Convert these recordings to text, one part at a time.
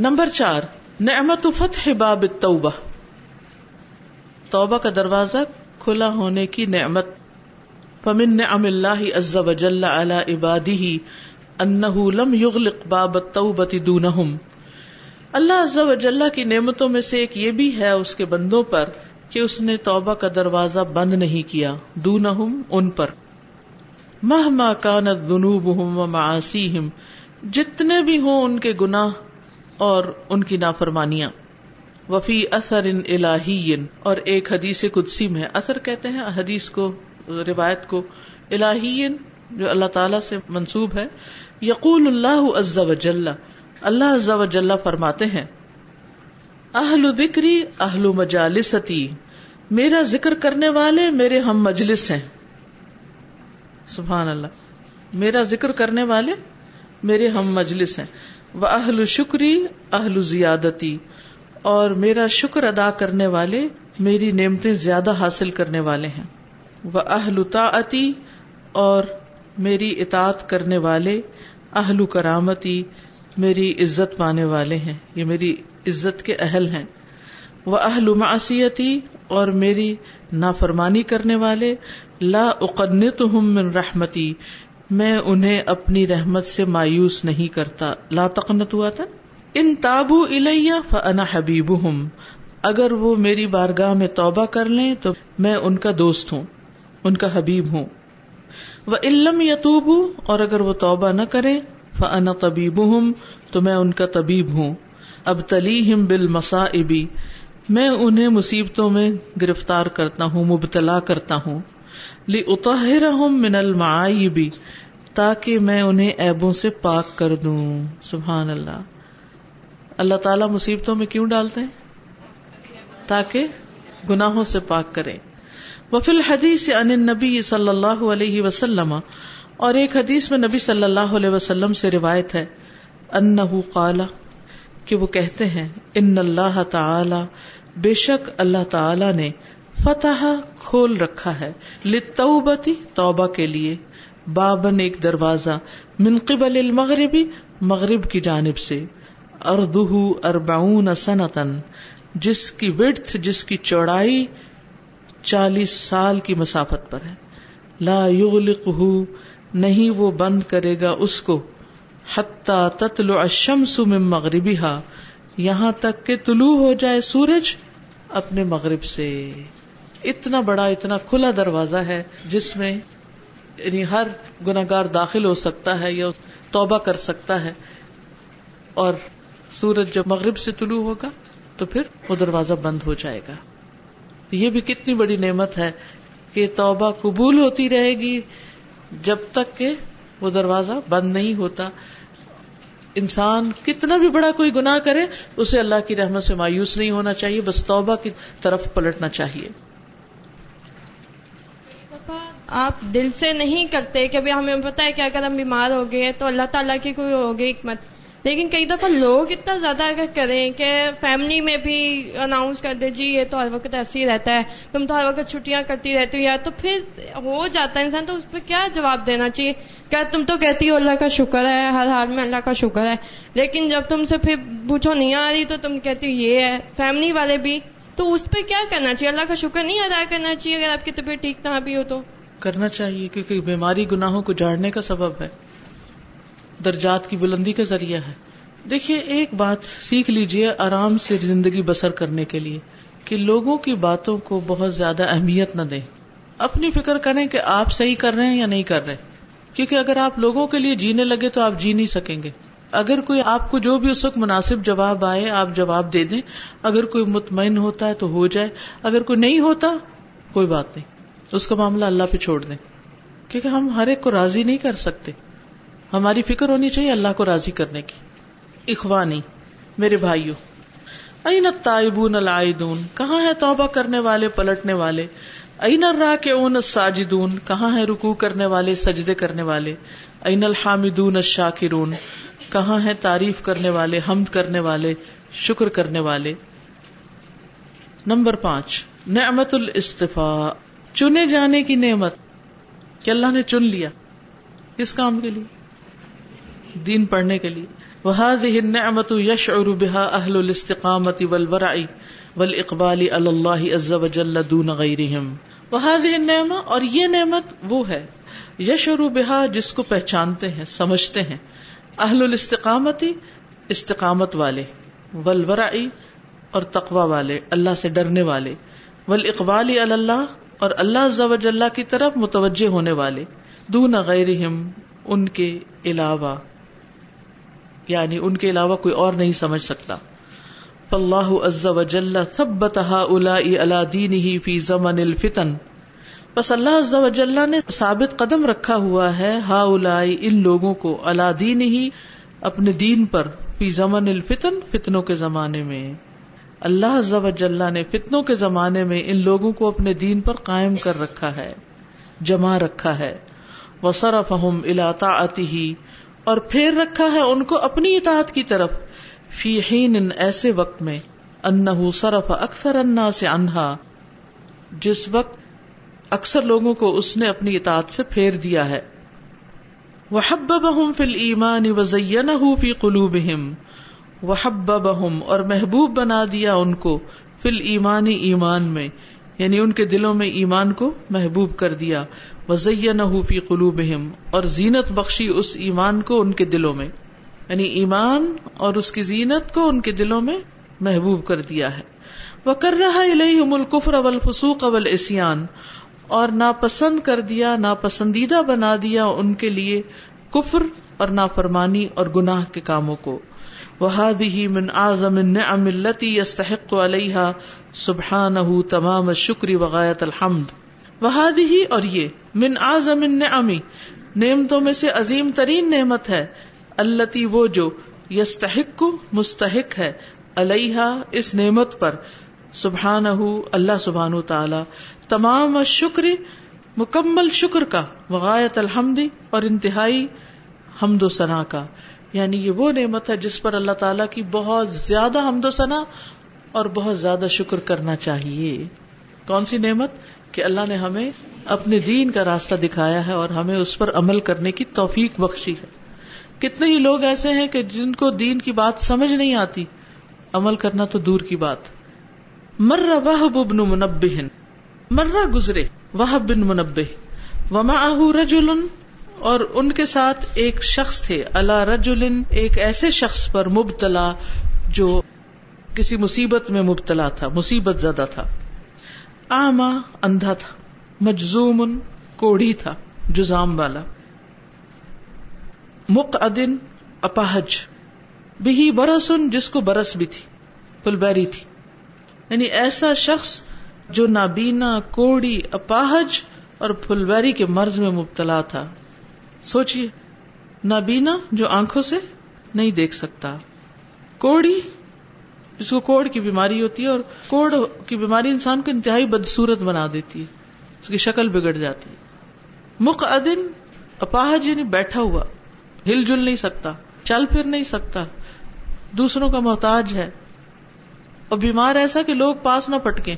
Number چار، نعمت فتح باب التوبہ۔ توبہ کا دروازہ کھلا ہونے کی نعمت۔ فمن نعم اللہ عز وجل علی عباده انه لم يغلق باب التوبہ دونہم اللہ عز وجل کی نعمتوں میں سے ایک یہ بھی ہے اس کے بندوں پر کہ اس نے توبہ کا دروازہ بند نہیں کیا، دونہم ان پر۔ مہما کانت ذنوبہم ومعاصیہم جتنے بھی ہوں ان کے گناہ اور ان کی نافرمانیاں۔ وفی اثر ان الہی اور ایک حدیث قدسی میں اثر کہتے ہیں، حدیث کو، روایت کو۔ الہی جو اللہ تعالی سے منسوب ہے۔ یقول اللہ عز و جل اللہ عز و جل فرماتے ہیں، اہل ذکری اہل مجالستی۔ میرا ذکر کرنے والے میرے ہم مجلس ہیں۔ سبحان اللہ۔ میرا ذکر کرنے والے میرے ہم مجلس ہیں۔ وہ اہل شکری اہل زیادتی اور میرا شکر ادا کرنے والے میری نعمتیں زیادہ حاصل کرنے والے ہیں۔ وہ اہل طاعتی اور میری اطاعت کرنے والے اہل کرامتی، میری عزت پانے والے ہیں۔ یہ میری عزت کے اہل ہیں۔ وہ اہل معصیتی اور میری نافرمانی کرنے والے۔ لا اقنت من رحمتی میں انہیں اپنی رحمت سے مایوس نہیں کرتا۔ لا تقنت ہوا تھا ان تابو الیہ فانا حبیب ہوں اگر وہ میری بارگاہ میں توبہ کر لیں تو میں ان کا دوست ہوں، ان کا حبیب ہوں۔ وہ علم یتوب اور اگر وہ توبہ نہ کرے فانا طبیب ہوں تو میں ان کا طبیب ہوں۔ اب تلی ہم بال مساعبی میں انہیں مصیبتوں میں گرفتار کرتا ہوں، مبتلا کرتا ہوں۔ لی اتحر من المعائبی تاکہ میں انہیں ایبوں سے پاک کر دوں۔ سبحان اللہ۔ اللہ تعالی مصیبتوں میں کیوں ڈالتے ہیں؟ تاکہ گناہوں سے پاک کرے وفی الحدیث ان نبی صلی اللہ علیہ وسلم، اور ایک حدیث میں نبی صلی اللہ علیہ وسلم سے روایت ہے۔ انہو قالا کہ وہ کہتے ہیں، ان اللہ تعالی، بے شک اللہ تعالی نے فتح کھول رکھا ہے لتوبتی توبہ کے لیے۔ بابن ایک دروازہ، من قبل المغربی مغرب کی جانب سے۔ اردہ اربعون سنتن جس کی وڈت جس کی چوڑائی چالیس سال کی مسافت پر ہے۔ لا یغلقہ نہیں وہ بند کرے گا اس کو۔ حتی تطلع الشمس من مغربها یہاں تک کہ طلوع ہو جائے سورج اپنے مغرب سے۔ اتنا بڑا، اتنا کھلا دروازہ ہے جس میں یعنی ہر گناگار داخل ہو سکتا ہے یا توبہ کر سکتا ہے اور سورج جب مغرب سے طلوع ہوگا تو پھر وہ دروازہ بند ہو جائے گا۔ یہ بھی کتنی بڑی نعمت ہے کہ توبہ قبول ہوتی رہے گی جب تک کہ وہ دروازہ بند نہیں ہوتا۔ انسان کتنا بھی بڑا کوئی گناہ کرے، اسے اللہ کی رحمت سے مایوس نہیں ہونا چاہیے، بس توبہ کی طرف پلٹنا چاہیے۔ آپ دل سے نہیں کرتے کہ ہمیں پتا ہے کہ اگر ہم بیمار ہو گئے تو اللہ تعالیٰ کی کوئی ہوگی حکمت۔ لیکن کئی دفعہ لوگ اتنا زیادہ اگر کریں کہ فیملی میں بھی اناؤنس کر دے جی یہ تو ہر وقت ایسے ہی رہتا ہے، تم تو ہر وقت چھٹیاں کرتی رہتی ہو، یا تو پھر ہو جاتا ہے انسان، تو اس پہ کیا جواب دینا چاہیے؟ کیا تم تو کہتی ہو اللہ کا شکر ہے، ہر حال میں اللہ کا شکر ہے، لیکن جب تم سے پھر پوچھو نہیں آ رہی تو تم کہتی ہو یہ ہے فیملی والے بھی، تو اس پہ کیا کرنا چاہیے؟ اللہ کا شکر نہیں ادا کرنا چاہیے اگر آپ کی طبیعت ٹھیک نہ بھی ہو تو۔ کرنا چاہیے کیونکہ بیماری گناہوں کو جاڑنے کا سبب ہے۔ درجات کی بلندی کا ذریعہ ہے۔ دیکھیے، ایک بات سیکھ لیجیے آرام سے زندگی بسر کرنے کے لیے کہ لوگوں کی باتوں کو بہت زیادہ اہمیت نہ دیں۔ اپنی فکر کریں کہ آپ صحیح کر رہے ہیں یا نہیں کر رہے۔ کیونکہ اگر آپ لوگوں کے لیے جینے لگے تو آپ جی نہیں سکیں گے۔ اگر کوئی آپ کو جو بھی اس وقت مناسب جواب آئے، آپ جواب دے دیں۔ اگر کوئی مطمئن ہوتا ہے تو ہو جائے۔ اگر کوئی نہیں ہوتا، کوئی بات نہیں۔ اس کا معاملہ اللہ پہ چھوڑ دیں۔ کیونکہ ہم ہر ایک کو راضی نہیں کر سکتے۔ ہماری فکر ہونی چاہیے اللہ کو راضی کرنے کی۔ اخوانی، میرے بھائیوں این تائبون العائدون، کہاں ہے توبہ کرنے والے، پلٹنے والے؟ این را کے اون ساجدون کہاں ہے رکو کرنے والے، سجدے کرنے والے؟ این الحامدون الشاکرون، کہاں ہے تعریف کرنے والے، حمد کرنے والے، شکر کرنے والے؟ نمبر پانچ، نعمت الاستفاء۔ چنے جانے کی نعمت کہ اللہ نے چن لیا کس کام کے لیے؟ دین پڑھنے کے لیے۔ وهذه النعمة يشعر بها أهل الاستقامة والورع والإقبال على الله عز وجل دون غيرهم۔ وهذه النعمة اور یہ نعمت وہ ہے یشعر بها جس کو پہچانتے ہیں، سمجھتے ہیں۔ اہل الاستقامتی استقامت والے۔ والورع اور تقوی والے، اللہ سے ڈرنے والے۔ والاقبال علی اللہ اور اللہ عز و کی طرف متوجہ ہونے والے، دون غیرہم، ان کے علاوہ یعنی ان کے علاوہ کوئی اور نہیں سمجھ سکتا۔ فاللہ عز و جل ثبتها اولائی علی دینہ فی زمن الفتن۔ بس اللہ عز و جل نے ثابت قدم رکھا ہوا ہے ہا ان لوگوں کو، علی دین ہی اپنے دین پر، فی زمن الفتن، فتنوں کے زمانے میں۔ اللہ عز نے فتنوں کے زمانے میں ان لوگوں کو اپنے دین پر قائم کر رکھا ہے، جمع رکھا ہے۔ وصرفہم الی طاعتہ اور پھیر رکھا ہے ان کو اپنی اطاعت کی طرف۔ فی حین ایسے وقت میں۔ انہو صرف اکثر الناس عنہا جس وقت اکثر لوگوں کو اس نے اپنی اطاعت سے پھیر دیا ہے۔ وحببہم فی الایمان وزینہو فی قلوبہم وحببہم، اور محبوب بنا دیا ان کو فی الایمانی ایمان میں یعنی ان کے دلوں میں ایمان کو محبوب کر دیا۔ وزینہو فی قلوبہم، اور زینت بخشی اس ایمان کو ان کے دلوں میں یعنی ایمان اور اس کی زینت کو ان کے دلوں میں محبوب کر دیا ہے۔ وہ کر رہا الیہم الکفر والفسوق والعصیان، اور ناپسند کر دیا، ناپسندیدہ بنا دیا ان کے لیے کفر اور نافرمانی اور گناہ کے کاموں کو۔ وہابہ من اعظم النعم التي يستحق عليها سبحانه تمام الشکر وغایت الحمد وہادی اور یہ من اعظم النعم نعمتوں میں سے عظیم ترین نعمت ہے التي وہ جو یستحق مستحق ہے علیہا اس نعمت پر سبحان اللہ سبحان تعالی تمام شکر مکمل شکر کا وغایت الحمدی اور انتہائی حمد و ثنا کا یعنی یہ وہ نعمت ہے جس پر اللہ تعالیٰ کی بہت زیادہ حمد و ثنا اور بہت زیادہ شکر کرنا چاہیے۔ کون سی نعمت؟ کہ اللہ نے ہمیں اپنے دین کا راستہ دکھایا ہے اور ہمیں اس پر عمل کرنے کی توفیق بخشی ہے۔ کتنے ہی لوگ ایسے ہیں کہ جن کو دین کی بات سمجھ نہیں آتی، عمل کرنا تو دور کی بات۔ مرہ وہ بن منبہ مرہ گزرے وہ بن منبہ وما رجل اور ان کے ساتھ ایک شخص تھے۔ اللہ رجول ایک ایسے شخص پر مبتلا جو کسی مصیبت میں مبتلا تھا، مصیبت زدہ تھا۔ آما اندھا تھا مجزوم کوڑی تھا، جزام والا۔ مک ادن اپاہج۔ بھی برسن جس کو برس بھی تھی پلبیری تھی۔ یعنی ایسا شخص جو نابینا، کوڑی، اپاہج اور پھلبیری کے مرض میں مبتلا تھا۔ سوچیے نابینا جو آنکھوں سے نہیں دیکھ سکتا۔ کوڑی جس کو کوڑ کی بیماری ہوتی ہے اور کوڑ کی بیماری انسان کو انتہائی بدسورت بنا دیتی ہے، اس کی شکل بگڑ جاتی ہے۔ مک ادن اپاہج یعنی بیٹھا ہوا، ہل جل نہیں سکتا، چل پھر نہیں سکتا، دوسروں کا محتاج ہے۔ اور بیمار ایسا کہ لوگ پاس نہ پٹکے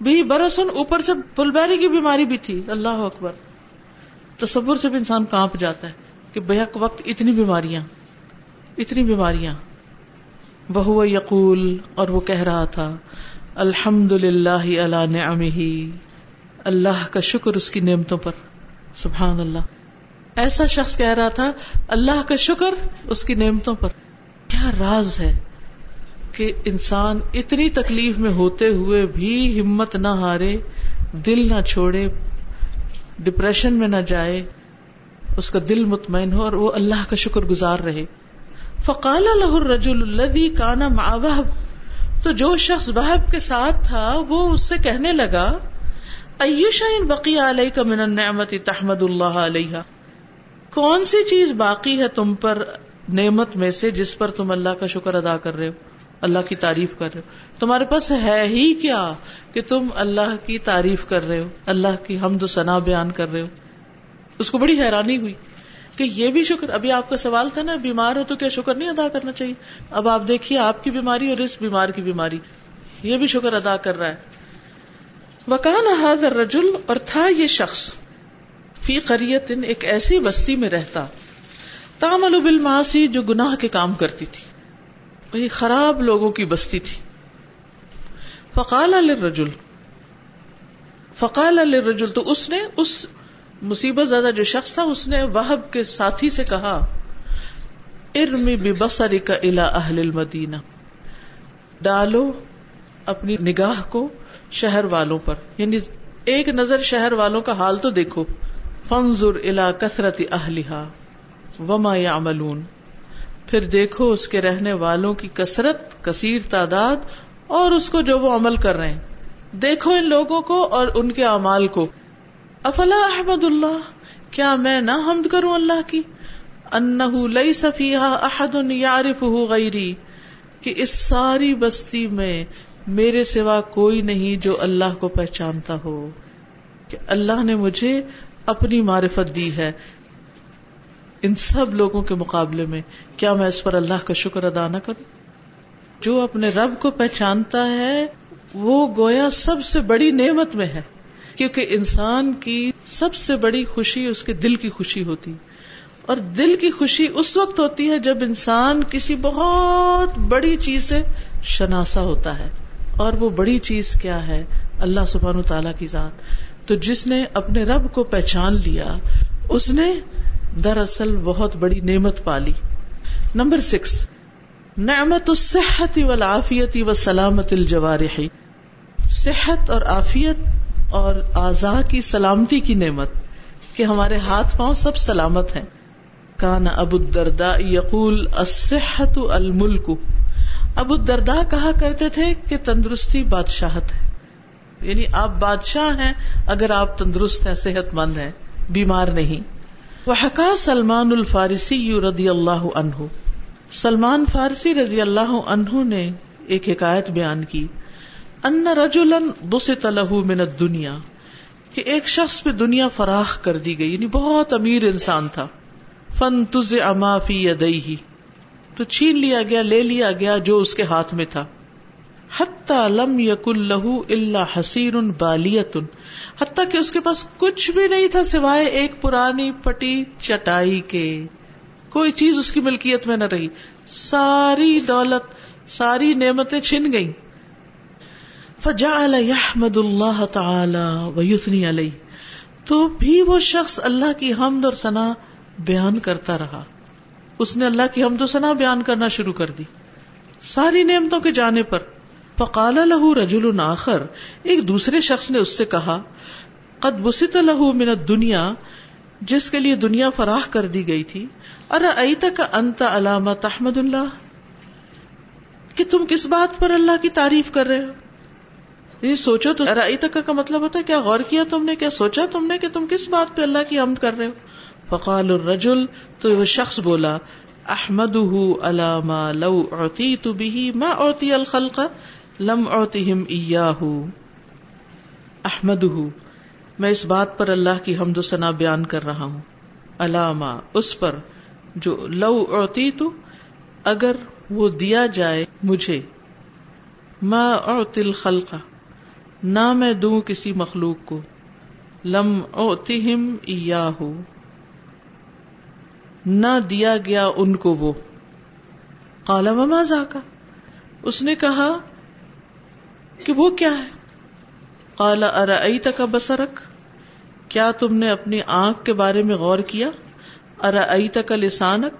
بھی برسن اوپر سے پلبیری کی بیماری بھی تھی۔ اللہ اکبر۔ تصور سے بھی انسان کانپ جاتا ہے کہ بحق وقت اتنی بیماریاں اتنی بیماریاں۔ بہو یقول اور وہ کہہ رہا تھا الحمد للہ اللہ اللہ کا شکر اس کی نعمتوں پر۔ سبحان اللہ ایسا شخص کہہ رہا تھا، اللہ کا شکر اس کی نعمتوں پر۔ کیا راز ہے کہ انسان اتنی تکلیف میں ہوتے ہوئے بھی ہمت نہ ہارے، دل نہ چھوڑے ڈپریشن میں نہ جائے، اس کا دل مطمئن ہو اور وہ اللہ کا شکر گزار رہے۔ فقال الہ رجول الذي کانا مع تو جو شخص بحب کے ساتھ تھا، وہ اس سے کہنے لگا ایوشا بقی علیہ کا من النعمت تحمد اللہ علیہ کون سی چیز باقی ہے تم پر نعمت میں سے جس پر تم اللہ کا شکر ادا کر رہے ہو؟ اللہ کی تعریف کر رہے ہو۔ تمہارے پاس ہے ہی کیا کہ تم اللہ کی تعریف کر رہے ہو؟ اللہ کی حمد و ثنا بیان کر رہے ہو۔ اس کو بڑی حیرانی ہوئی کہ یہ بھی شکر، ابھی آپ کا سوال تھا نا، بیمار ہو تو کیا شکر نہیں ادا کرنا چاہیے؟ اب آپ دیکھیے آپ کی بیماری اور اس بیمار کی بیماری، یہ بھی شکر ادا کر رہا ہے۔ وکان حاضر رجول اور تھا یہ شخص۔ فی قریت ایک ایسی بستی میں رہتا۔ تامل بالمعاصی جو گناہ کے کام کرتی تھی۔ یہ خراب لوگوں کی بستی تھی۔ فقال للرجل فقال للرجل، تو اس نے اس مصیبت زیادہ جو شخص تھا، اس نے وہب کے ساتھی سے کہا، ارمی ببصری کا الا اہل المدینہ۔ ڈالو اپنی نگاہ کو شہر والوں پر۔ یعنی ایک نظر شہر والوں کا حال تو دیکھو۔ فنزر الا کثرت اہلیہ وما یعملون۔ پھر دیکھو اس کے رہنے والوں کی کثرت، کثیر تعداد اور اس کو جو وہ عمل کر رہے ہیں۔ دیکھو ان لوگوں کو اور ان کے اعمال کو۔ افلا احمد اللہ؟ کیا میں نہ حمد کروں اللہ کی؟ انہ لئی صفیحہ احد یارف غیری۔ کہ اس ساری بستی میں میرے سوا کوئی نہیں جو اللہ کو پہچانتا ہو۔ کہ اللہ نے مجھے اپنی معرفت دی ہے۔ ان سب لوگوں کے مقابلے میں کیا میں اس پر اللہ کا شکر ادا نہ کروں؟ جو اپنے رب کو پہچانتا ہے، وہ گویا سب سے بڑی نعمت میں ہے۔ کیونکہ انسان کی سب سے بڑی خوشی اس کے دل کی خوشی ہوتی۔ اور دل کی خوشی اس وقت ہوتی ہے جب انسان کسی بہت بڑی چیز سے شناسا ہوتا ہے۔ اور وہ بڑی چیز کیا ہے؟ اللہ سبحان تعالی کی ذات۔ تو جس نے اپنے رب کو پہچان لیا، اس نے دراصل بہت بڑی نعمت پالی۔ نمبر سکس، نعمت الصحت والعافیت و سلامت الجوارح۔ صحت اور عافیت اور اعضاء کی سلامتی کی نعمت، کہ ہمارے ہاتھ پاؤں سب سلامت ہیں۔ کان ابو الدرداء یقول، الصحت الملک۔ ابو الدرداء کہا کرتے تھے کہ تندرستی بادشاہت ہے۔ یعنی آپ بادشاہ ہیں، اگر آپ تندرست ہیں، صحت مند ہیں، بیمار نہیں۔ وہ سلمان الفارسی یو ردی اللہ عنہ۔ سلمان فارسی رضی اللہ عنہ نے ایک حکایت بیان کی۔ ان رجولن بسط له من الدنیا، کہ ایک شخص پہ دنیا فراخ کر دی گئی یعنی بہت امیر انسان تھا۔ فن تز اما فی یدئی تو چھین لیا گیا، لے لیا گیا جو اس کے ہاتھ میں تھا۔ حتی لم یکل لہو اللہ حسیر بالیت حتی کہ اس کے پاس کچھ بھی نہیں تھا سوائے ایک پرانی پٹی چٹائی کے۔ کوئی چیز اس کی ملکیت میں نہ رہی۔ ساری دولت، ساری نعمتیں چھن گئی فجا یحمد اللہ تعالی ویثنی علیہ تو بھی وہ شخص اللہ کی حمد اور ثنا بیان کرتا رہا۔ اس نے اللہ کی حمد و ثنا بیان کرنا شروع کر دی۔ ساری نعمتوں کے جانے پر فقال له رجل آخر، ایک دوسرے شخص نے اس سے کہا، قد بسط له من الدنیا، جس کے لیے دنیا فراہ کر دی گئی تھی ارے تک انت علامہ تحمد اللہ؟ کہ تم کس بات پر اللہ کی تعریف کر رہے ہو؟ یہ سوچو تو ارے تک کا مطلب ہوتا ہے، کیا غور کیا تم نے، کیا سوچا تم نے کہ تم کس بات پہ اللہ کی حمد کر رہے ہو؟ فقال الرجل، تو وہ شخص بولا احمد علامہ لو اوتی تو بھی ماں اوتی الخلق لم اوتی ہم احمد میں اس بات پر اللہ کی حمد و ثنا بیان کر رہا ہوں۔ علامہ اس پر جو لو اوتی تو اگر وہ دیا جائے مجھے۔ میں اوتل خلقہ نہ میں دوں کسی مخلوق کو۔ لم اوتیم ہو نہ دیا گیا ان کو وہ۔ کالا مما کا اس نے کہا کہ وہ کیا ہے؟ کالا ارئی تک بسرک کیا تم نے اپنی آنکھ کے بارے میں غور کیا؟ ارئی تک لسانک؟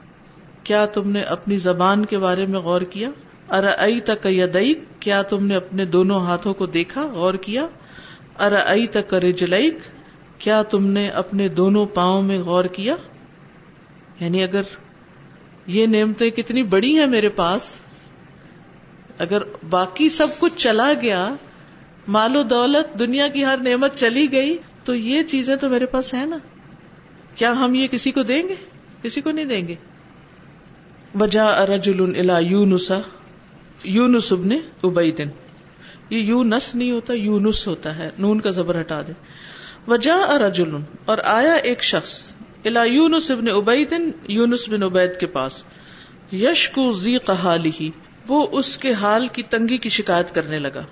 کیا تم نے اپنی زبان کے بارے میں غور کیا؟ ارئی تک یدعک کیا تم نے اپنے دونوں ہاتھوں کو دیکھا، غور کیا؟ ارئی تک رجلک کیا تم نے اپنے دونوں پاؤں میں غور کیا؟ یعنی اگر یہ نعمتیں کتنی بڑی ہیں میرے پاس اگر باقی سب کچھ چلا گیا، مال و دولت، دنیا کی ہر نعمت چلی گئی، تو یہ چیزیں تو میرے پاس ہے نا۔ کیا ہم یہ کسی کو دیں گے؟ کسی کو نہیں دیں گے۔ وجا رجل الا یونسا یونس ابن ابیدن یہ یو نس نہیں ہوتا، یونس ہوتا ہے۔ نون کا زبر ہٹا دے وجا رجل اور آیا ایک شخص الا یونس ابن ابیدن یونس بن عبید کے پاس۔ یش کو زی قحالی وہ اس کے حال کی تنگی کی شکایت کرنے لگا۔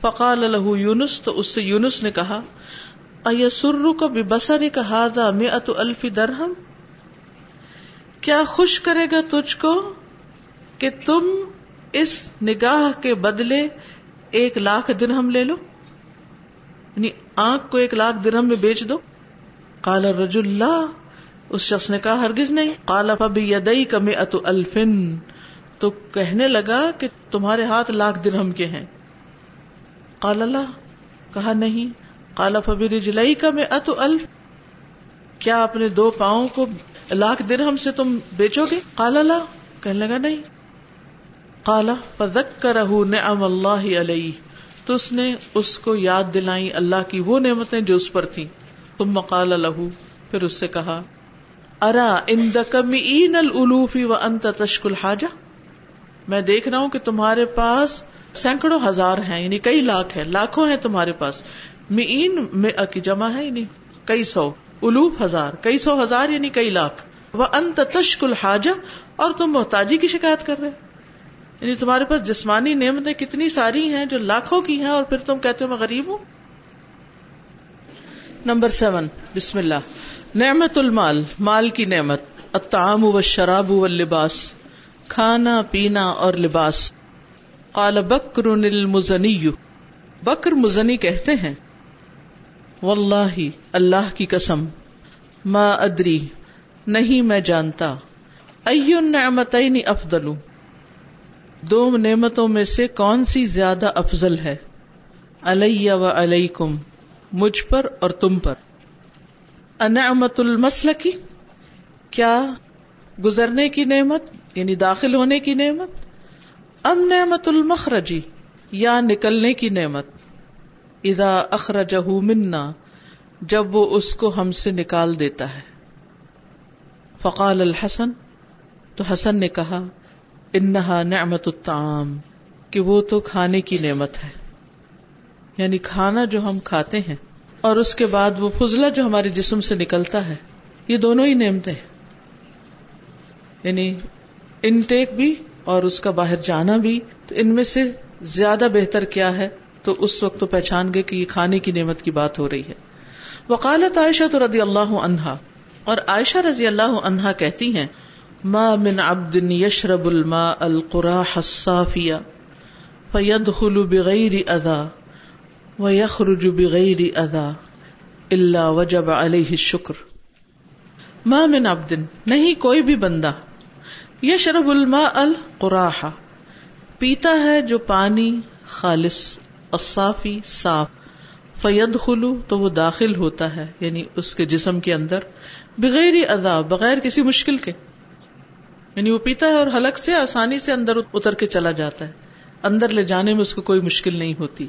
فقال له یونس، تو اس سے یونس نے کہا سرو کو بے بسری کا ہاضا میں ات الفی درہم؟ کیا خوش کرے گا تجھ کو کہ تم اس نگاہ کے بدلے ایک لاکھ درہم لے لو؟ یعنی آنکھ کو ایک لاکھ درہم میں بیچ دو۔ کالا رج اللہ اس شخص نے کہا، ہرگز نہیں۔ کالا فبی یدئی کم ات الفن تو کہنے لگا کہ تمہارے ہاتھ لاکھ درہم کے ہیں۔ کالا اللہ، کہا، نہیں۔ کالا فبی رجلئی کا میں ات الف۔ کیا اپنے دو پاؤں کو لاکھ درہم سے تم بیچو گے؟ کالا لا کہنے لگا، نہیں۔ کالا فدک کر نعم اللہ علیہ۔ تو اس نے اس کو یاد دلائی اللہ کی وہ نعمتیں جو اس پر تھیں۔ تم مقال لہو پھر اس سے کہا، ارا ان دکمین الولوفی و انت تشکل حاجہ میں دیکھ رہا ہوں کہ تمہارے پاس سینکڑوں ہزار ہیں یعنی کئی لاکھ ہیں، لاکھوں ہیں تمہارے پاس۔ مین میں کی جمع ہے یعنی کئی سو الوف ہزار، کئی سو ہزار یعنی کئی لاکھ۔ وہ انت تشکل حاجہ اور تم محتاجی کی شکایت کر رہے یعنی تمہارے پاس جسمانی نعمتیں کتنی ساری ہیں جو لاکھوں کی ہیں اور پھر تم کہتے ہو میں غریب ہوں۔ نمبر سیون، بسم اللہ۔ نعمت المال، مال کی نعمت، الطعام و شراب و لباس کھانا، پینا اور لباس۔ قال بکر المزنی۔ بکر مزنی کہتے ہیں واللہ اللہ کی قسم، ما ادری، نہیں میں جانتا۔ النعمتین افضل۔ دو نعمتوں میں سے کون سی زیادہ افضل ہے؟ علیہ و علیکم، مجھ پر اور تم پر۔ انعمت المسل کی کیا گزرنے کی نعمت یعنی داخل ہونے کی نعمت، ام نعمت المخرجی، یا نکلنے کی نعمت ادا اخرجہ منا، جب وہ اس کو ہم سے نکال دیتا ہے۔ فقال الحسن، تو حسن نے کہا، انہا نعمت الطعام، کہ وہ تو کھانے کی نعمت ہے۔ یعنی کھانا جو ہم کھاتے ہیں، اور اس کے بعد وہ فضلہ جو ہمارے جسم سے نکلتا ہے، یہ دونوں ہی نعمتیں یعنی انٹیک بھی اور اس کا باہر جانا بھی، تو ان میں سے زیادہ بہتر کیا ہے؟ تو اس وقت تو پہچان گئے کہ یہ کھانے کی نعمت کی بات ہو رہی ہے۔ وکالت عائشہ تو رضی اللہ عنہا، اور عائشہ رضی اللہ عنہا کہتی ہیں، ما من عبد یشرب الماء القراح الصافیہ فیدخل بغیر ادا ویخرج بغیر ادا الا وجب علیہ الشکر. ما من عبد، نہیں کوئی بھی بندہ یشرب الماء القراح پیتا ہے جو پانی خالص، اصافی، صاف فید خلو تو وہ داخل ہوتا ہے یعنی اس کے جسم کے اندر، بغیر ادا، بغیر کسی مشکل کے۔ یعنی وہ پیتا ہے اور حلق سے، آسانی سے اندر اتر کے چلا جاتا ہے۔ اندر لے جانے میں اس کو کوئی مشکل نہیں ہوتی۔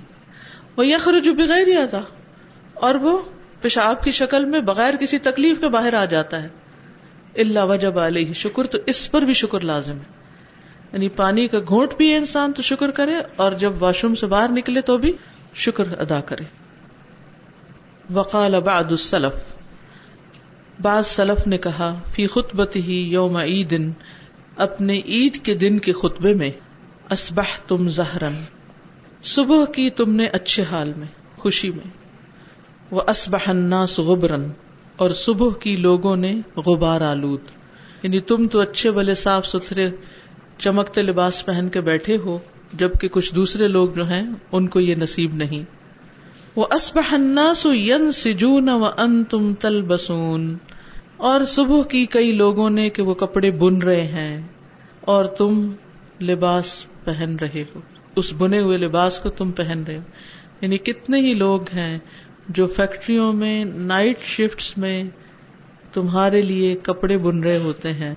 وہ یخرج بغیر ادا، اور وہ پیشاب کی شکل میں بغیر کسی تکلیف کے باہر آ جاتا ہے۔ اللہ وجب علیہ، شکر تو اس پر بھی شکر لازم ہے۔ یعنی پانی کا گھونٹ بھی انسان تو شکر کرے، اور جب واش روم سے باہر نکلے تو بھی شکر ادا کرے۔ وقال بعد السلف، بعض سلف نے کہا، فی خطبت ہی یوم عید، اپنے عید کے دن کے خطبے میں اسبح تم زہرن، صبح کی تم نے اچھے حال میں، خوشی میں وہ اسبح الناس غبرن۔ اور صبح کی لوگوں نے غبار آلود۔ یعنی تم تو اچھے بلے صاف ستھرے چمکتے لباس پہن کے بیٹھے ہو، جبکہ کچھ دوسرے لوگ جو ہیں، ان کو یہ نصیب نہیں۔ وہ و ان تم تل بسون اور صبح کی کئی لوگوں نے کہ وہ کپڑے بن رہے ہیں اور تم لباس پہن رہے ہو۔ اس بنے ہوئے لباس کو تم پہن رہے ہو۔ یعنی کتنے ہی لوگ ہیں جو فیکٹریوں میں نائٹ شفٹ میں تمہارے لیے کپڑے بن رہے ہوتے ہیں،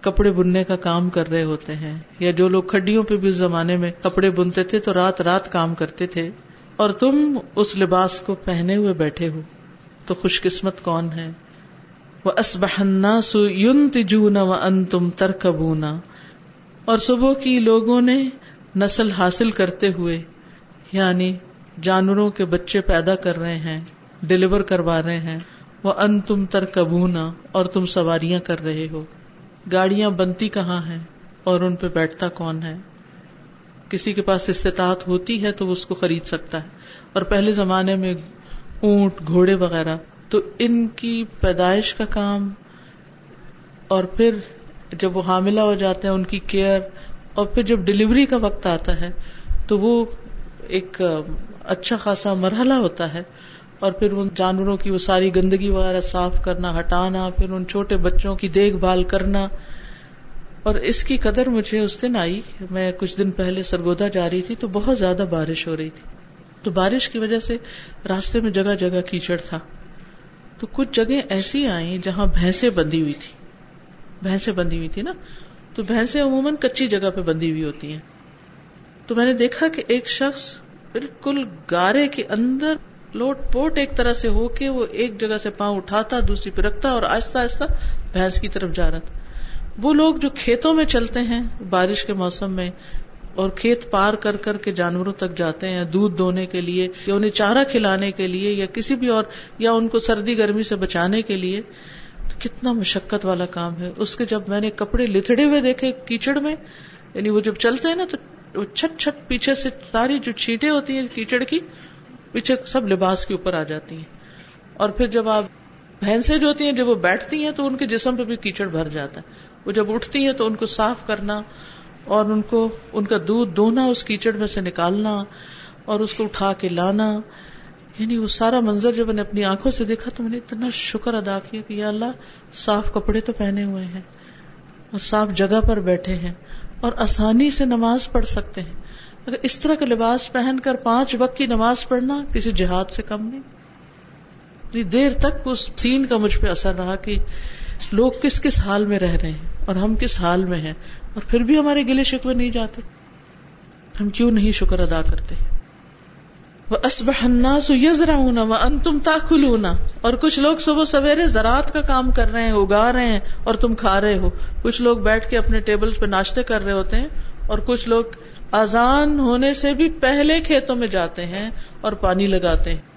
کپڑے بننے کا کام کر رہے ہوتے ہیں۔ یا جو لوگ کھڈیوں پہ بھی اس زمانے میں کپڑے بنتے تھے تو رات رات کام کرتے تھے۔ اور تم اس لباس کو پہنے ہوئے بیٹھے ہو۔ تو خوش قسمت کون ہے؟ وہ اسبہنا سو یون تجونا و ان تم ترکبونا اور صبح کی لوگوں نے نسل حاصل کرتے ہوئے یعنی جانوروں کے بچے پیدا کر رہے ہیں، ڈلیور کروا رہے ہیں۔ وہ ان تم ترکبونا اور تم سواریاں کر رہے ہو۔ گاڑیاں بنتی کہاں ہیں اور ان پہ بیٹھتا کون ہے؟ کسی کے پاس استطاعت ہوتی ہے تو وہ اس کو خرید سکتا ہے۔ اور پہلے زمانے میں اونٹ، گھوڑے وغیرہ، تو ان کی پیدائش کا کام۔ اور پھر جب وہ حاملہ ہو جاتے ہیں، ان کی کیئر۔ اور پھر جب ڈلیوری کا وقت آتا ہے، تو وہ ایک اچھا خاصا مرحلہ ہوتا ہے اور پھر ان جانوروں کی وہ ساری گندگی وغیرہ صاف کرنا، ہٹانا، پھر ان چھوٹے بچوں کی دیکھ بھال کرنا۔ اور اس کی قدر مجھے اس دن آئی، میں کچھ دن پہلے سرگودا جا رہی تھی تو بہت زیادہ بارش ہو رہی تھی۔ تو بارش کی وجہ سے راستے میں جگہ جگہ کیچڑ تھا۔ تو کچھ جگہ ایسی آئی جہاں بھینسیں بندھی ہوئی تھی۔ بھینسیں بندھی ہوئی تھی نا؟ تو بھینسیں عموماً کچی جگہ پہ بندھی ہوئی ہوتی ہیں۔ تو میں نے دیکھا کہ ایک شخص بالکل گارے کے اندر لوٹ پوٹ ایک طرح سے ہو کے وہ ایک جگہ سے پاؤں اٹھاتا، دوسری پہ رکھتا اور آہستہ آہستہ بھینس کی طرف جا رہا تھا۔ وہ لوگ جو کھیتوں میں چلتے ہیں بارش کے موسم میں اور کھیت پار کر کر کے جانوروں تک جاتے ہیں، دودھ دونے کے لیے یا انہیں چارہ کھلانے کے لیے یا کسی بھی اور یا ان کو سردی گرمی سے بچانے کے لیے کتنا مشقت والا کام ہے۔ اس کے جب میں نے کپڑے لتڑے ہوئے دیکھے کیچڑ میں یعنی وہ جب چلتے ہیں نا تو چھٹ چھٹ پیچھے سے ساری جو چھینٹیں ہوتی ہیں کیچڑ کی، پیچھے سب لباس کے اوپر آ جاتی ہیں۔ اور پھر جب آپ بھینسیں جو ہوتی ہیں، جب وہ بیٹھتی ہیں تو ان کے جسم پہ بھی کیچڑ بھر جاتا ہے۔ وہ جب اٹھتی ہیں تو ان کو صاف کرنا اور ان کو، ان کا دودھ دھونا، اس کیچڑ میں سے نکالنا اور اس کو اٹھا کے لانا۔ یعنی وہ سارا منظر جب میں نے اپنی آنکھوں سے دیکھا تو میں نے اتنا شکر ادا کیا کہ یا اللہ، صاف کپڑے تو پہنے ہوئے ہیں اور صاف جگہ پر بیٹھے ہیں۔ اور آسانی سے نماز پڑھ سکتے ہیں۔ اگر اس طرح کا لباس پہن کر پانچ وقت کی نماز پڑھنا کسی جہاد سے کم نہیں۔ دیر تک اس سین کا مجھ پہ اثر رہا کہ لوگ کس کس حال میں رہ رہے ہیں اور ہم کس حال میں ہیں۔ اور پھر بھی ہمارے گلے شکوے نہیں جاتے۔ ہم کیوں نہیں شکر ادا کرتے؟ ان تم تاخل اور کچھ لوگ صبح سویرے زراعت کا کام کر رہے ہیں، اگا رہے ہیں اور تم کھا رہے ہو۔ کچھ لوگ بیٹھ کے اپنے ٹیبل پہ ناشتے کر رہے ہوتے ہیں اور کچھ لوگ آزان ہونے سے بھی پہلے کھیتوں میں جاتے ہیں اور پانی لگاتے ہیں۔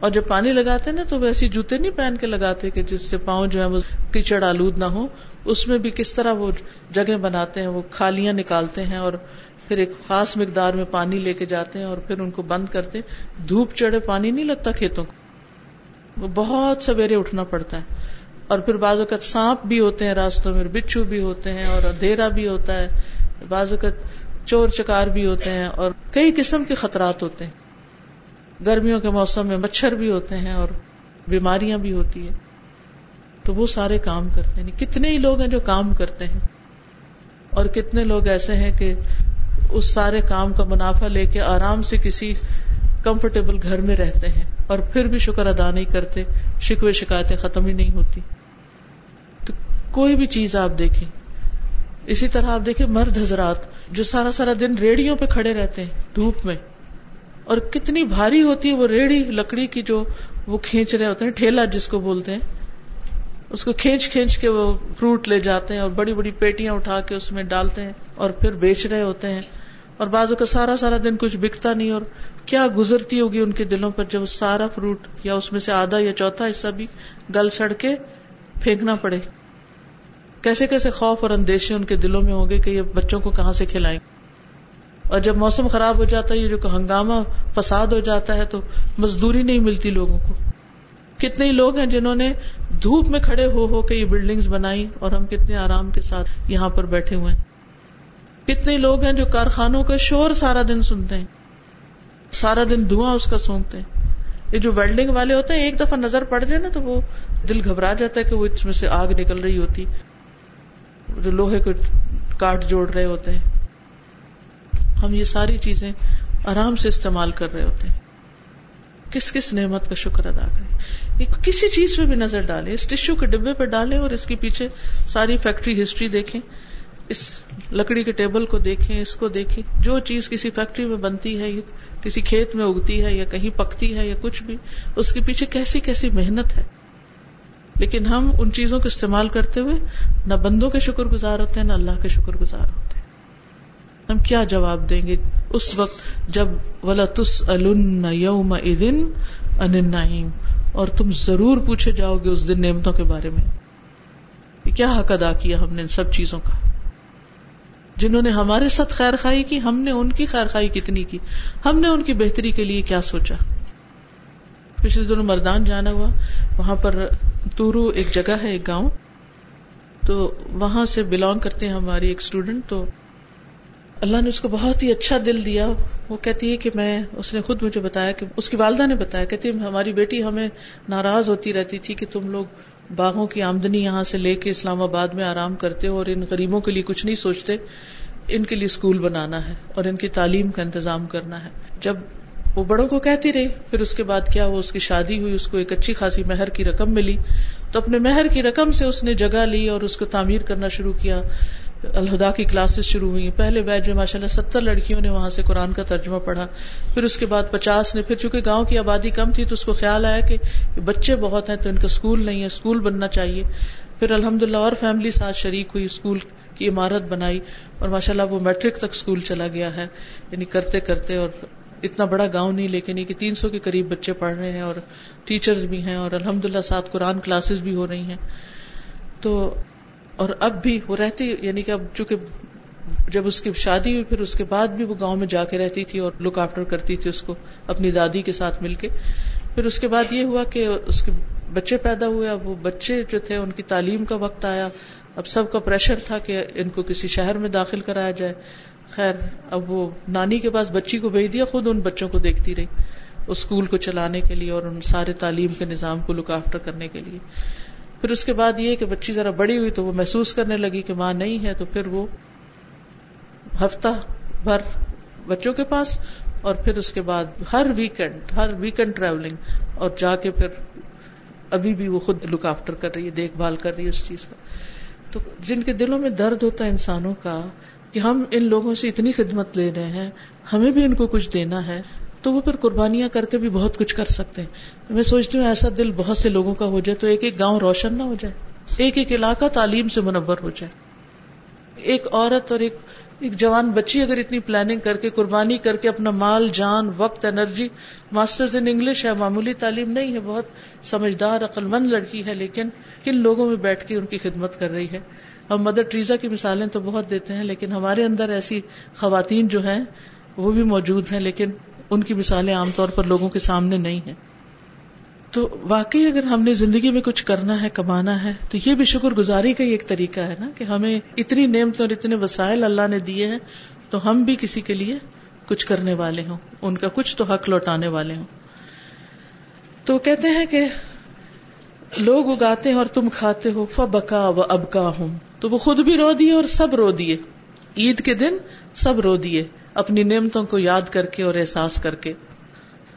اور جب پانی لگاتے نا تو ویسے جوتے نہیں پہن کے لگاتے کہ جس سے پاؤں جو ہے وہ کیچڑ آلود نہ ہو اس میں بھی کس طرح وہ جگہ بناتے ہیں، وہ کھالیاں نکالتے ہیں اور پھر ایک خاص مقدار میں پانی لے کے جاتے ہیں اور پھر ان کو بند کرتے دھوپ چڑھے، پانی نہیں لگتا کھیتوں کو۔ وہ بہت سویرے اٹھنا پڑتا ہے۔ اور پھر بعض اوقات سانپ بھی ہوتے ہیں راستوں میں، بچھو بھی ہوتے ہیں اور اندھیرا بھی ہوتا ہے۔ بعض اوقات چور چکار بھی ہوتے ہیں اور کئی قسم کے خطرات ہوتے ہیں۔ گرمیوں کے موسم میں مچھر بھی ہوتے ہیں اور بیماریاں بھی ہوتی ہیں۔ تو وہ سارے کام کرتے ہیں۔ یعنی کتنے ہی لوگ ہیں جو کام کرتے ہیں۔ اور کتنے لوگ ایسے ہیں کہ اس سارے کام کا منافع لے کے آرام سے کسی کمفرٹیبل گھر میں رہتے ہیں اور پھر بھی شکر ادا نہیں کرتے، شکوے شکایتیں ختم ہی نہیں ہوتی۔ تو کوئی بھی چیز آپ دیکھیں۔ اسی طرح آپ دیکھیں مرد حضرات جو سارا سارا دن ریڑیوں پہ کھڑے رہتے ہیں دھوپ میں، اور کتنی بھاری ہوتی ہے وہ ریڑھی لکڑی کی جو وہ کھینچ رہے ہوتے ہیں، ٹھیلا جس کو بولتے ہیں۔ اس کو کھینچ کھینچ کے وہ فروٹ لے جاتے ہیں اور بڑی بڑی پیٹیاں اٹھا کے اس میں ڈالتے ہیں اور پھر بیچ رہے ہوتے ہیں۔ اور بازو کا سارا سارا دن کچھ بکتا نہیں اور کیا گزرتی ہوگی ان کے دلوں پر جب سارا فروٹ یا اس میں سے آدھا یا چوتھا حصہ بھی گل سڑ کے پھینکنا پڑے۔ کیسے کیسے خوف اور اندیشے ان کے دلوں میں ہوں گے کہ یہ بچوں کو کہاں سے کھلائیں۔ اور جب موسم خراب ہو جاتا ہے جو ہنگامہ فساد ہو جاتا ہے تو مزدوری نہیں ملتی لوگوں کو۔ کتنے ہی لوگ ہیں جنہوں نے دھوپ میں کھڑے ہو ہو کے یہ بلڈنگز بنائی اور ہم کتنے آرام کے ساتھ یہاں پر بیٹھے ہوئے ہیں۔ کتنے لوگ ہیں جو کارخانوں کا شور سارا دن سنتے ہیں سارا دن دھواں اس کا سونگتے ہیں یہ جو ویلڈنگ والے ہوتے ہیں، ایک دفعہ نظر پڑ جائے نا تو وہ دل گھبرا جاتا ہے کہ وہ اس میں سے آگ نکل رہی ہوتی۔ جو لوہے کو کاٹ جوڑ رہے ہوتے ہیں۔ ہم یہ ساری چیزیں آرام سے استعمال کر رہے ہوتے ہیں۔ کس کس نعمت کا شکر ادا کریں۔ کسی چیز پہ بھی نظر ڈالیں، اس ٹشو کے ڈبے پہ ڈالیں اور اس کے پیچھے ساری فیکٹری ہسٹری دیکھیں۔ اس لکڑی کے ٹیبل کو دیکھیں، اس کو دیکھیں۔ جو چیز کسی فیکٹری میں بنتی ہے کسی کھیت میں اگتی ہے یا کہیں پکتی ہے یا کچھ بھی، اس کے پیچھے کیسی کیسی محنت ہے۔ لیکن ہم ان چیزوں کو استعمال کرتے ہوئے نہ بندوں کے شکر گزار ہوتے ہیں، نہ اللہ کے شکر گزار ہوتے ہیں۔ ہم کیا جواب دیں گے اس وقت جب ولا تس یوم ان اور تم ضرور پوچھے جاؤ گے اس دن نعمتوں کے بارے میں۔ کیا حق ادا کیا ہم نے ان سب چیزوں کا؟ جنہوں نے ہمارے ساتھ خیر خائی کی، ہم نے ان کی خیر خائی کتنی کی؟ ہم نے ان کی بہتری کے لیے کیا سوچا؟ پچھلے دنوں مردان جانا ہوا، وہاں پر تورو ایک جگہ ہے، ایک گاؤں۔ تو وہاں سے بلونگ کرتے ہیں ہماری ایک اسٹوڈینٹ تو اللہ نے اس کو بہت ہی اچھا دل دیا۔ وہ کہتی ہے کہ میں، اس نے خود مجھے بتایا کہ، اس کی والدہ نے بتایا، کہتی ہماری بیٹی ہمیں ناراض ہوتی رہتی تھی کہ تم لوگ باغوں کی آمدنی یہاں سے لے کے اسلام آباد میں آرام کرتے اور ان غریبوں کے لیے کچھ نہیں سوچتے، ان کے لیے اسکول بنانا ہے اور ان کی تعلیم کا انتظام کرنا ہے۔ جب وہ بڑوں کو کہتی رہی، پھر اس کے بعد کیا وہ اس کی شادی ہوئی، اس کو ایک اچھی خاصی مہر کی رقم ملی۔ تو اپنے مہر کی رقم سے اس نے جگہ لی اور اس کو تعمیر کرنا شروع کیا۔ الہدا کی کلاسز شروع ہوئی پہلے بیچ میں ماشاء اللہ ستر لڑکیوں نے وہاں سے قرآن کا ترجمہ پڑھا۔ پھر اس کے بعد پچاس نے، پھر چونکہ گاؤں کی آبادی کم تھی تو اس کو خیال آیا کہ بچے بہت ہیں تو ان کا اسکول نہیں ہے اسکول بننا چاہیے۔ پھر الحمد للہ اور فیملی ساتھ شریک ہوئی اسکول کی عمارت بنائی اور ماشاء اللہ وہ میٹرک تک اسکول چلا گیا ہے۔ یعنی کرتے کرتے اور اتنا بڑا گاؤں نہیں، لیکن یہ کہ تین سو کے قریب بچے پڑھ رہے ہیں اور ٹیچرز بھی ہیں اور الحمد للہ ساتھ قرآن کلاسز بھی ہو رہی ہیں۔ تو اور اب بھی وہ رہتی یعنی کہ اب چونکہ جب اس کی شادی ہوئی، پھر اس کے بعد بھی وہ گاؤں میں جا کے رہتی تھی اور لک آفٹر کرتی تھی اس کو، اپنی دادی کے ساتھ مل کے۔ پھر اس کے بعد یہ ہوا کہ اس کے بچے پیدا ہوئے۔ اب وہ بچے جو تھے، ان کی تعلیم کا وقت آیا۔ اب سب کا پریشر تھا کہ ان کو کسی شہر میں داخل کرایا جائے۔ خیر، اب وہ نانی کے پاس بچی کو بھیج دیا، خود ان بچوں کو دیکھتی رہی اسکول کو چلانے کے لیے اور ان سارے تعلیم کے نظام کو لک آفٹر کرنے کے لیے۔ پھر اس کے بعد یہ کہ بچی ذرا بڑی ہوئی تو وہ محسوس کرنے لگی کہ ماں نہیں ہے تو پھر وہ ہفتہ بھر بچوں کے پاس اور پھر اس کے بعد ہر ویکینڈ ہر ویکینڈ ٹریولنگ اور جا کے پھر ابھی بھی وہ خود لک آفٹر کر رہی ہے، دیکھ بھال کر رہی ہے اس چیز کا۔ تو جن کے دلوں میں درد ہوتا ہے انسانوں کا کہ ہم ان لوگوں سے اتنی خدمت لے رہے ہیں، ہمیں بھی ان کو کچھ دینا ہے تو وہ پھر قربانیاں کر کے بھی بہت کچھ کر سکتے ہیں۔ میں سوچتی ہوں ایسا دل بہت سے لوگوں کا ہو جائے تو ایک ایک گاؤں روشن نہ ہو جائے۔ ایک ایک علاقہ تعلیم سے منور ہو جائے۔ ایک عورت اور ایک ایک جوان بچی اگر اتنی پلاننگ کر کے، قربانی کر کے اپنا مال، جان، وقت انرجی ماسٹرز ان انگلش ہے، معمولی تعلیم نہیں ہے، بہت سمجھدار عقل مند لڑکی ہے، لیکن کن لوگوں میں بیٹھ کے ان کی خدمت کر رہی ہے؟ ہم مدر ٹریزا کی مثالیں تو بہت دیتے ہیں، لیکن ہمارے اندر ایسی خواتین جو ہیں وہ بھی موجود ہیں، لیکن ان کی مثالیں عام طور پر لوگوں کے سامنے نہیں ہیں۔ تو واقعی اگر ہم نے زندگی میں کچھ کرنا ہے، کمانا ہے، تو یہ بھی شکر گزاری کا ہی ایک طریقہ ہے نا کہ ہمیں اتنی نعمت اور اتنے وسائل اللہ نے دیے ہیں تو ہم بھی کسی کے لیے کچھ کرنے والے ہوں۔ ان کا کچھ تو حق لوٹانے والے ہوں۔ تو کہتے ہیں کہ لوگ اگاتے ہیں اور تم کھاتے ہو، فبکا و ابکا ہوں تو وہ خود بھی رو دیے اور سب رو دیے۔ عید کے دن سب رو دیے۔ اپنی نعمتوں کو یاد کر کے اور احساس کر کے۔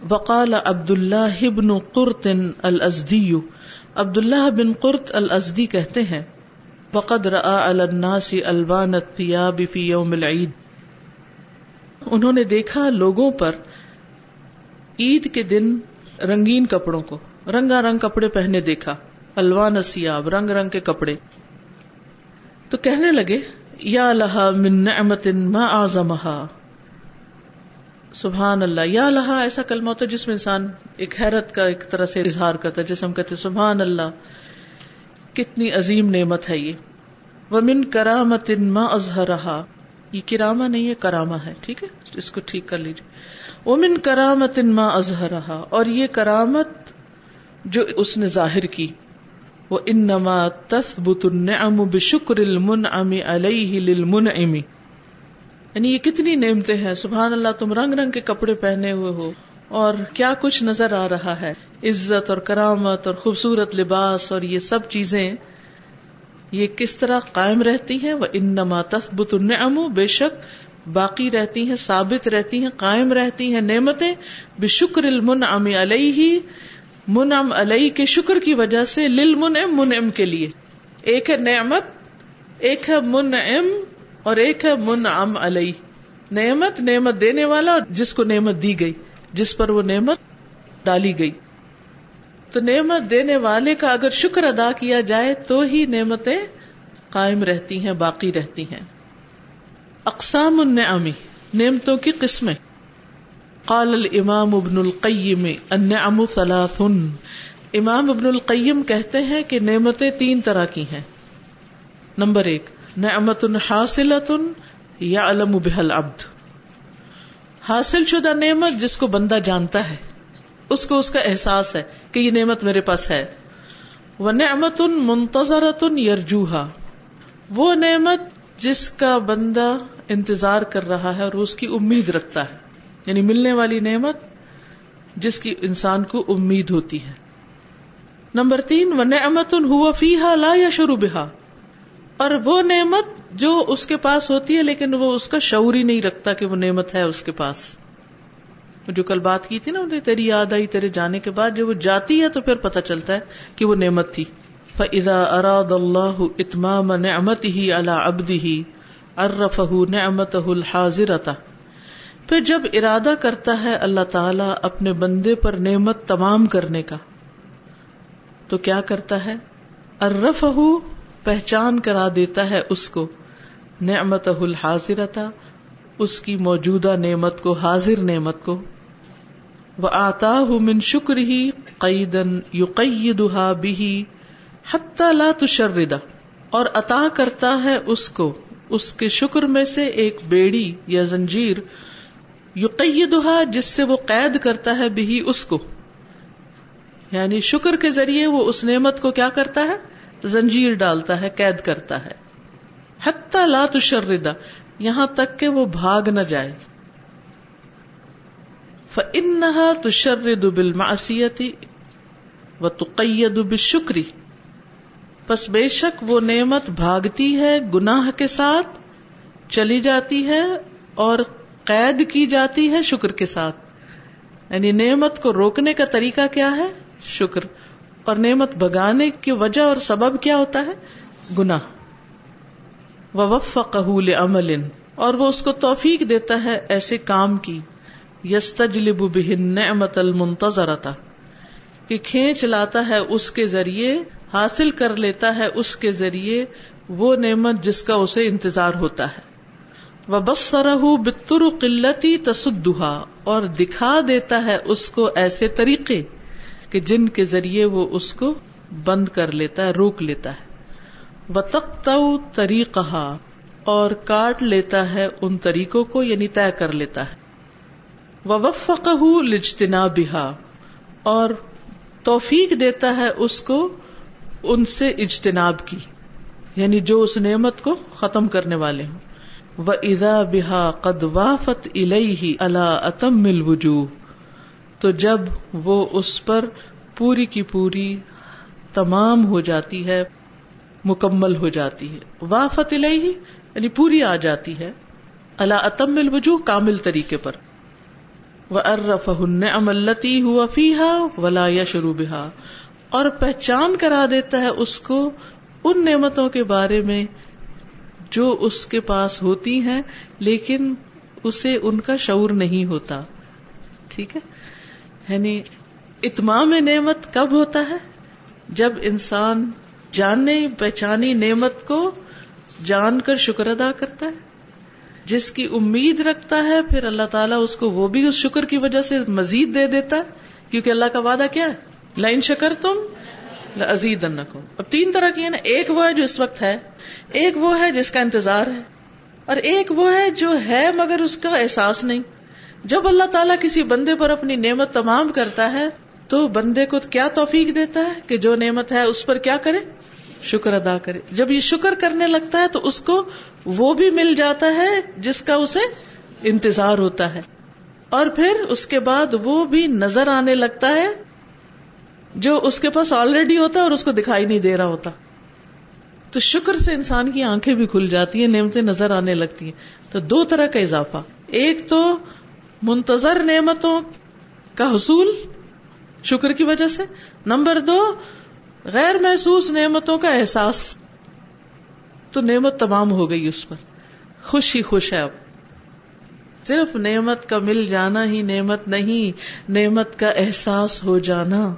وقال عبد اللہ بن قرط الازدی۔ عبد اللہ بن قرط الازدی کہتے ہیں، وقد رآ علی الناس الوان الثياب في يوم العید انہوں نے دیکھا لوگوں پر عید کے دن رنگین کپڑوں کو، رنگا رنگ کپڑے پہنے دیکھا، الوان سیاب رنگ رنگ کے کپڑے۔ تو کہنے لگے، یا لہا من نعمت ما آزمہا سبحان اللہ، یا لہا، ایسا کلمہ ہوتا ہے جس میں انسان ایک حیرت کا ایک طرح سے اظہار کرتا ہے، جیسے ہم کہتے سبحان اللہ، کتنی عظیم نعمت ہے یہ۔ ومن کرامت ما اظہرہا۔ یہ کراما نہیں ہے، کراما ہے، ٹھیک ہے؟ اس کو ٹھیک کر لیجیے ومن کرامت ما اظہرہا۔ اور یہ کرامت جو اس نے ظاہر کی۔ وہ انما تثبت النعم بشکر المنعم علیہ للمنعم۔ یعنی یہ کتنی نعمتیں ہیں؟ سبحان اللہ، تم رنگ رنگ کے کپڑے پہنے ہوئے ہو اور کیا کچھ نظر آ رہا ہے؟ عزت اور کرامت اور خوبصورت لباس اور یہ سب چیزیں، یہ کس طرح قائم رہتی ہیں؟ وہ انما تثبت النعم، بے شک باقی رہتی ہیں، ثابت رہتی ہیں، قائم رہتی ہیں نعمتیں۔ بے بشکر المنعم علیہ منعم علیہ کے شکر کی وجہ سے لل منعم منعم کے لیے۔ ایک ہے نعمت، ایک ہے منعم اور ایک ہے منعم علیہ۔ نعمت نعمت دینے والا اور جس کو نعمت دی گئی، جس پر وہ نعمت ڈالی گئی۔ تو نعمت دینے والے کا اگر شکر ادا کیا جائے، تو ہی نعمتیں قائم رہتی ہیں، باقی رہتی ہیں۔ اقسام النعمی نعمتوں کی قسمیں۔ قال الامام ابن القیم، النعم ثلاث امام ابن القیم کہتے ہیں کہ نعمتیں تین طرح کی ہیں۔ نمبر ایک نعمت حاصلت یا علم بحل عبد حاصل شدہ نعمت جس کو بندہ جانتا ہے، اس کو اس کا احساس ہے کہ یہ نعمت میرے پاس ہے۔ وہ نعمت منتظرت یرجوہا وہ نعمت جس کا بندہ انتظار کر رہا ہے اور اس کی امید رکھتا ہے۔ یعنی ملنے والی نعمت جس کی انسان کو امید ہوتی ہے۔ نمبر تین وہ نعمت ہوا فیحا لا یا شروع بہا اور وہ نعمت جو اس کے پاس ہوتی ہے، لیکن وہ اس کا شعور ہی نہیں رکھتا کہ وہ نعمت ہے اس کے پاس۔ جو کل بات کی تھی نا تیری یاد آئی، تیرے جانے کے بعد، جب وہ جاتی ہے تو پھر پتہ چلتا ہے کہ وہ نعمت تھی۔ فَإِذَا أَرَادَ اللَّهُ إِتْمَامَ نِعْمَتِهِ عَلَى عَبْدِهِ، عَرَّفَهُ نِعْمَتَهُ الْحَازِرَةَ پھر جب ارادہ کرتا ہے اللہ تعالیٰ اپنے بندے پر نعمت تمام کرنے کا، تو کیا کرتا ہے؟ ارفہ پہچان کرا دیتا ہے اس کو۔ نعمت الحاضرتا اس کی موجودہ نعمت کو، حاضر نعمت کو۔ وہ آتا من شکر ہی قیدن یقیدہا بھی لا تشردا اور عطا کرتا ہے اس کو۔ اس کے شکر میں سے ایک بیڑی یا زنجیر یقیدہا، جس سے وہ قید کرتا ہے بھی اس کو۔ یعنی شکر کے ذریعے وہ اس نعمت کو کیا کرتا ہے؟ زنجیر ڈالتا ہے، قید کرتا ہے۔ حتی لا تشردا یہاں تک کہ وہ بھاگ نہ جائے۔ فَإِنَّهَا تُشَرِّدُ بِالْمَعْصِيَةِ وَتُقَيَّدُ بِالشُّكْرِ۔ پس بے شک وہ نعمت بھاگتی ہے گناہ کے ساتھ، چلی جاتی ہے اور قید کی جاتی ہے شکر کے ساتھ۔ یعنی نعمت کو روکنے کا طریقہ کیا ہے؟ شکر۔ اور نعمت بگانے کی وجہ اور سبب کیا ہوتا ہے؟ گناہ۔ وفقہ عمل اور وہ اس کو توفیق دیتا ہے ایسے کام کی۔ یستجلب بہن نعمت المنتظرتا کہ کھینچ لاتا ہے اس کے ذریعے، حاصل کر لیتا ہے اس کے ذریعے وہ نعمت جس کا اسے انتظار ہوتا ہے۔ وہ بس سرح بتر قلتی تصدہ اور دکھا دیتا ہے اس کو ایسے طریقے۔ کہ جن کے ذریعے وہ اس کو بند کر لیتا ہے، روک لیتا ہے۔ وہ تخت طریقہ اور کاٹ لیتا ہے ان طریقوں کو یعنی طے کر لیتا ہے۔ وہ وفق لجتنا بہا اور توفیق دیتا ہے اس کو ان سے اجتناب کی یعنی جو اس نعمت کو ختم کرنے والے ہوں۔ وہ ادا بحا قد وافت الہی اللہ اتم مل وجوہ تو جب وہ اس پر پوری کی پوری تمام ہو جاتی ہے، مکمل ہو جاتی ہے۔ وافت الہی یعنی پوری آ جاتی ہے۔ اللہ اتم مل وجوہ کامل طریقے پر۔ وہ ارف املتی ہوا فیحا ولا یا شروع بحا اور پہچان کرا دیتا ہے اس کو ان نعمتوں کے بارے میں جو اس کے پاس ہوتی ہیں، لیکن اسے ان کا شعور نہیں ہوتا۔ ٹھیک ہے؟ یعنی اتمام نعمت کب ہوتا ہے؟ جب انسان جاننے، پہچانی نعمت کو جان کر شکر ادا کرتا ہے۔ جس کی امید رکھتا ہے، پھر اللہ تعالیٰ اس کو وہ بھی اس شکر کی وجہ سے مزید دے دیتا ہے۔ کیونکہ اللہ کا وعدہ کیا ہے؟ لائن شکر تم عزیز اب تین طرح کی ہے نا، ایک وہ ہے جو اس وقت ہے، ایک وہ ہے جس کا انتظار ہے، اور ایک وہ ہے جو ہے مگر اس کا احساس نہیں۔ جب اللہ تعالیٰ کسی بندے پر اپنی نعمت تمام کرتا ہے، تو بندے کو کیا توفیق دیتا ہے کہ جو نعمت ہے اس پر کیا کرے؟ شکر ادا کرے۔ جب یہ شکر کرنے لگتا ہے، تو اس کو وہ بھی مل جاتا ہے جس کا اسے انتظار ہوتا ہے۔ اور پھر اس کے بعد وہ بھی نظر آنے لگتا ہے، جو اس کے پاس آلریڈی ہوتا ہے اور اس کو دکھائی نہیں دے رہا ہوتا۔ تو شکر سے انسان کی آنکھیں بھی کھل جاتی ہیں، نعمتیں نظر آنے لگتی ہیں۔ تو دو طرح کا اضافہ۔ ایک تو منتظر نعمتوں کا حصول شکر کی وجہ سے نمبر دو، غیر محسوس نعمتوں کا احساس۔ تو نعمت تمام ہو گئی اس پر۔ خوش ہی خوش ہے اب۔ صرف نعمت کا مل جانا ہی نعمت نہیں، نعمت کا احساس ہو جانا۔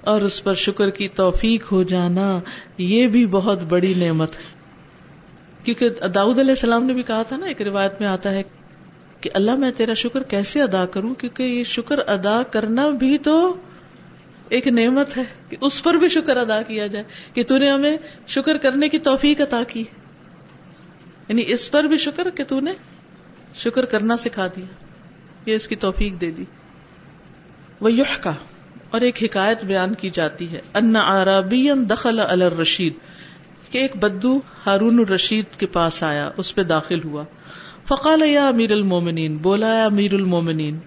اور اس پر شکر کی توفیق ہو جانا، یہ بھی بہت بڑی نعمت ہے۔ کیونکہ داؤد علیہ السلام نے بھی کہا تھا نا، ایک روایت میں آتا ہے کہ اللہ میں تیرا شکر کیسے ادا کروں؟ کیونکہ یہ شکر ادا کرنا بھی تو ایک نعمت ہے کہ اس پر بھی شکر ادا کیا جائے کہ تو نے ہمیں شکر کرنے کی توفیق عطا کی۔ یعنی اس پر بھی شکر کہ تو نے شکر کرنا سکھا دیا یہ اس کی توفیق دے دی۔ وہ یح کا اور ایک حکایت بیان کی جاتی ہے۔ ان عربی دخل الرشید کہ ایک بدو ہارون الرشید کے پاس آیا، اس پہ داخل ہوا۔ فقال یا امیر المومنین بولا یا امیر المومنین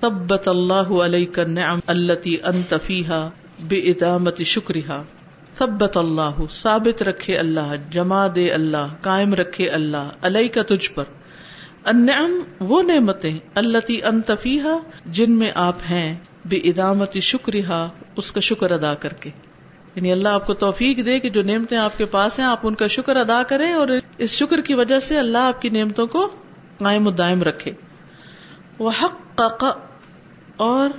تبت اللہ علیہ النعم التي انت فيها بإدامت شکرها ثبت اللہ ثابت رکھے اللہ، جما دے اللہ، قائم رکھے اللہ علیہ کا تجھ پر۔ النعم وہ نعمتیں التي انت فيها، جن میں آپ ہیں بے ادامت شکریہ اس کا شکر ادا کر کے۔ یعنی اللہ آپ کو توفیق دے کہ جو نعمتیں آپ کے پاس ہیں، آپ ان کا شکر ادا کریں اور اس شکر کی وجہ سے اللہ آپ کی نعمتوں کو قائم و دائم رکھے۔ وہ حق اور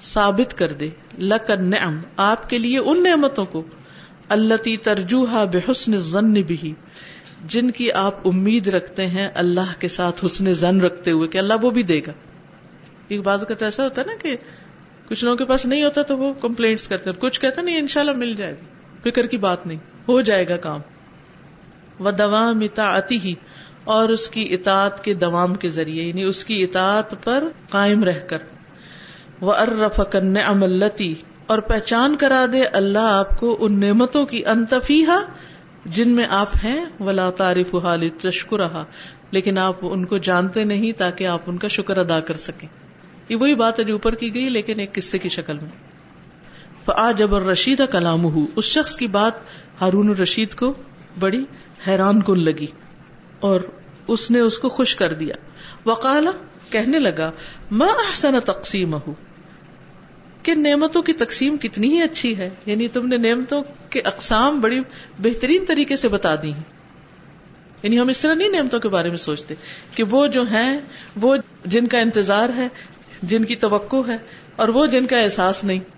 ثابت کر دے۔ لک نعم آپ کے لیے ان نعمتوں کو۔ اللہ ترجوحا بحسن ضن بھی جن کی آپ امید رکھتے ہیں اللہ کے ساتھ حسن زن رکھتے ہوئے کہ اللہ وہ بھی دے گا۔ ایک بازو کا تو ایسا ہوتا ہے نا کہ کچھ لوگوں کے پاس نہیں ہوتا تو وہ کمپلینٹس کرتے ہیں۔ کچھ کہتے نہیں، انشاءاللہ مل جائے گا فکر کی بات نہیں، ہو جائے گا کام۔ وہ دوام اطاعتی ہی اور اس کی اطاعت کے دوام کے ذریعے یعنی اس کی اطاعت پر قائم رہ کر۔ وہ ارف کن املتی اور پہچان کرا دے اللہ آپ کو ان نعمتوں کی انتفیہ جن میں آپ ہیں۔ ولا تعریف حال تشکرہ لیکن آپ ان کو جانتے نہیں تاکہ آپ ان کا شکر ادا کر سکیں۔ یہ وہی بات ہے جو اوپر کی گئی، لیکن ایک قصے کی شکل میں۔ جب رشید کلام ہو اس شخص کی بات ہارون الرشید کو بڑی حیران کن لگی اور اس نے اس کو خوش کر دیا۔ وقال، کہنے لگا میں احسن تقسیم ہوں کہ نعمتوں کی تقسیم کتنی ہی اچھی ہے۔ یعنی تم نے نعمتوں کے اقسام بڑی بہترین طریقے سے بتا دی ہیں۔ یعنی ہم اس طرح نہیں نعمتوں کے بارے میں سوچتے کہ وہ جو ہیں، وہ جن کا انتظار ہے جن کی توقع ہے اور وہ جن کا احساس نہیں۔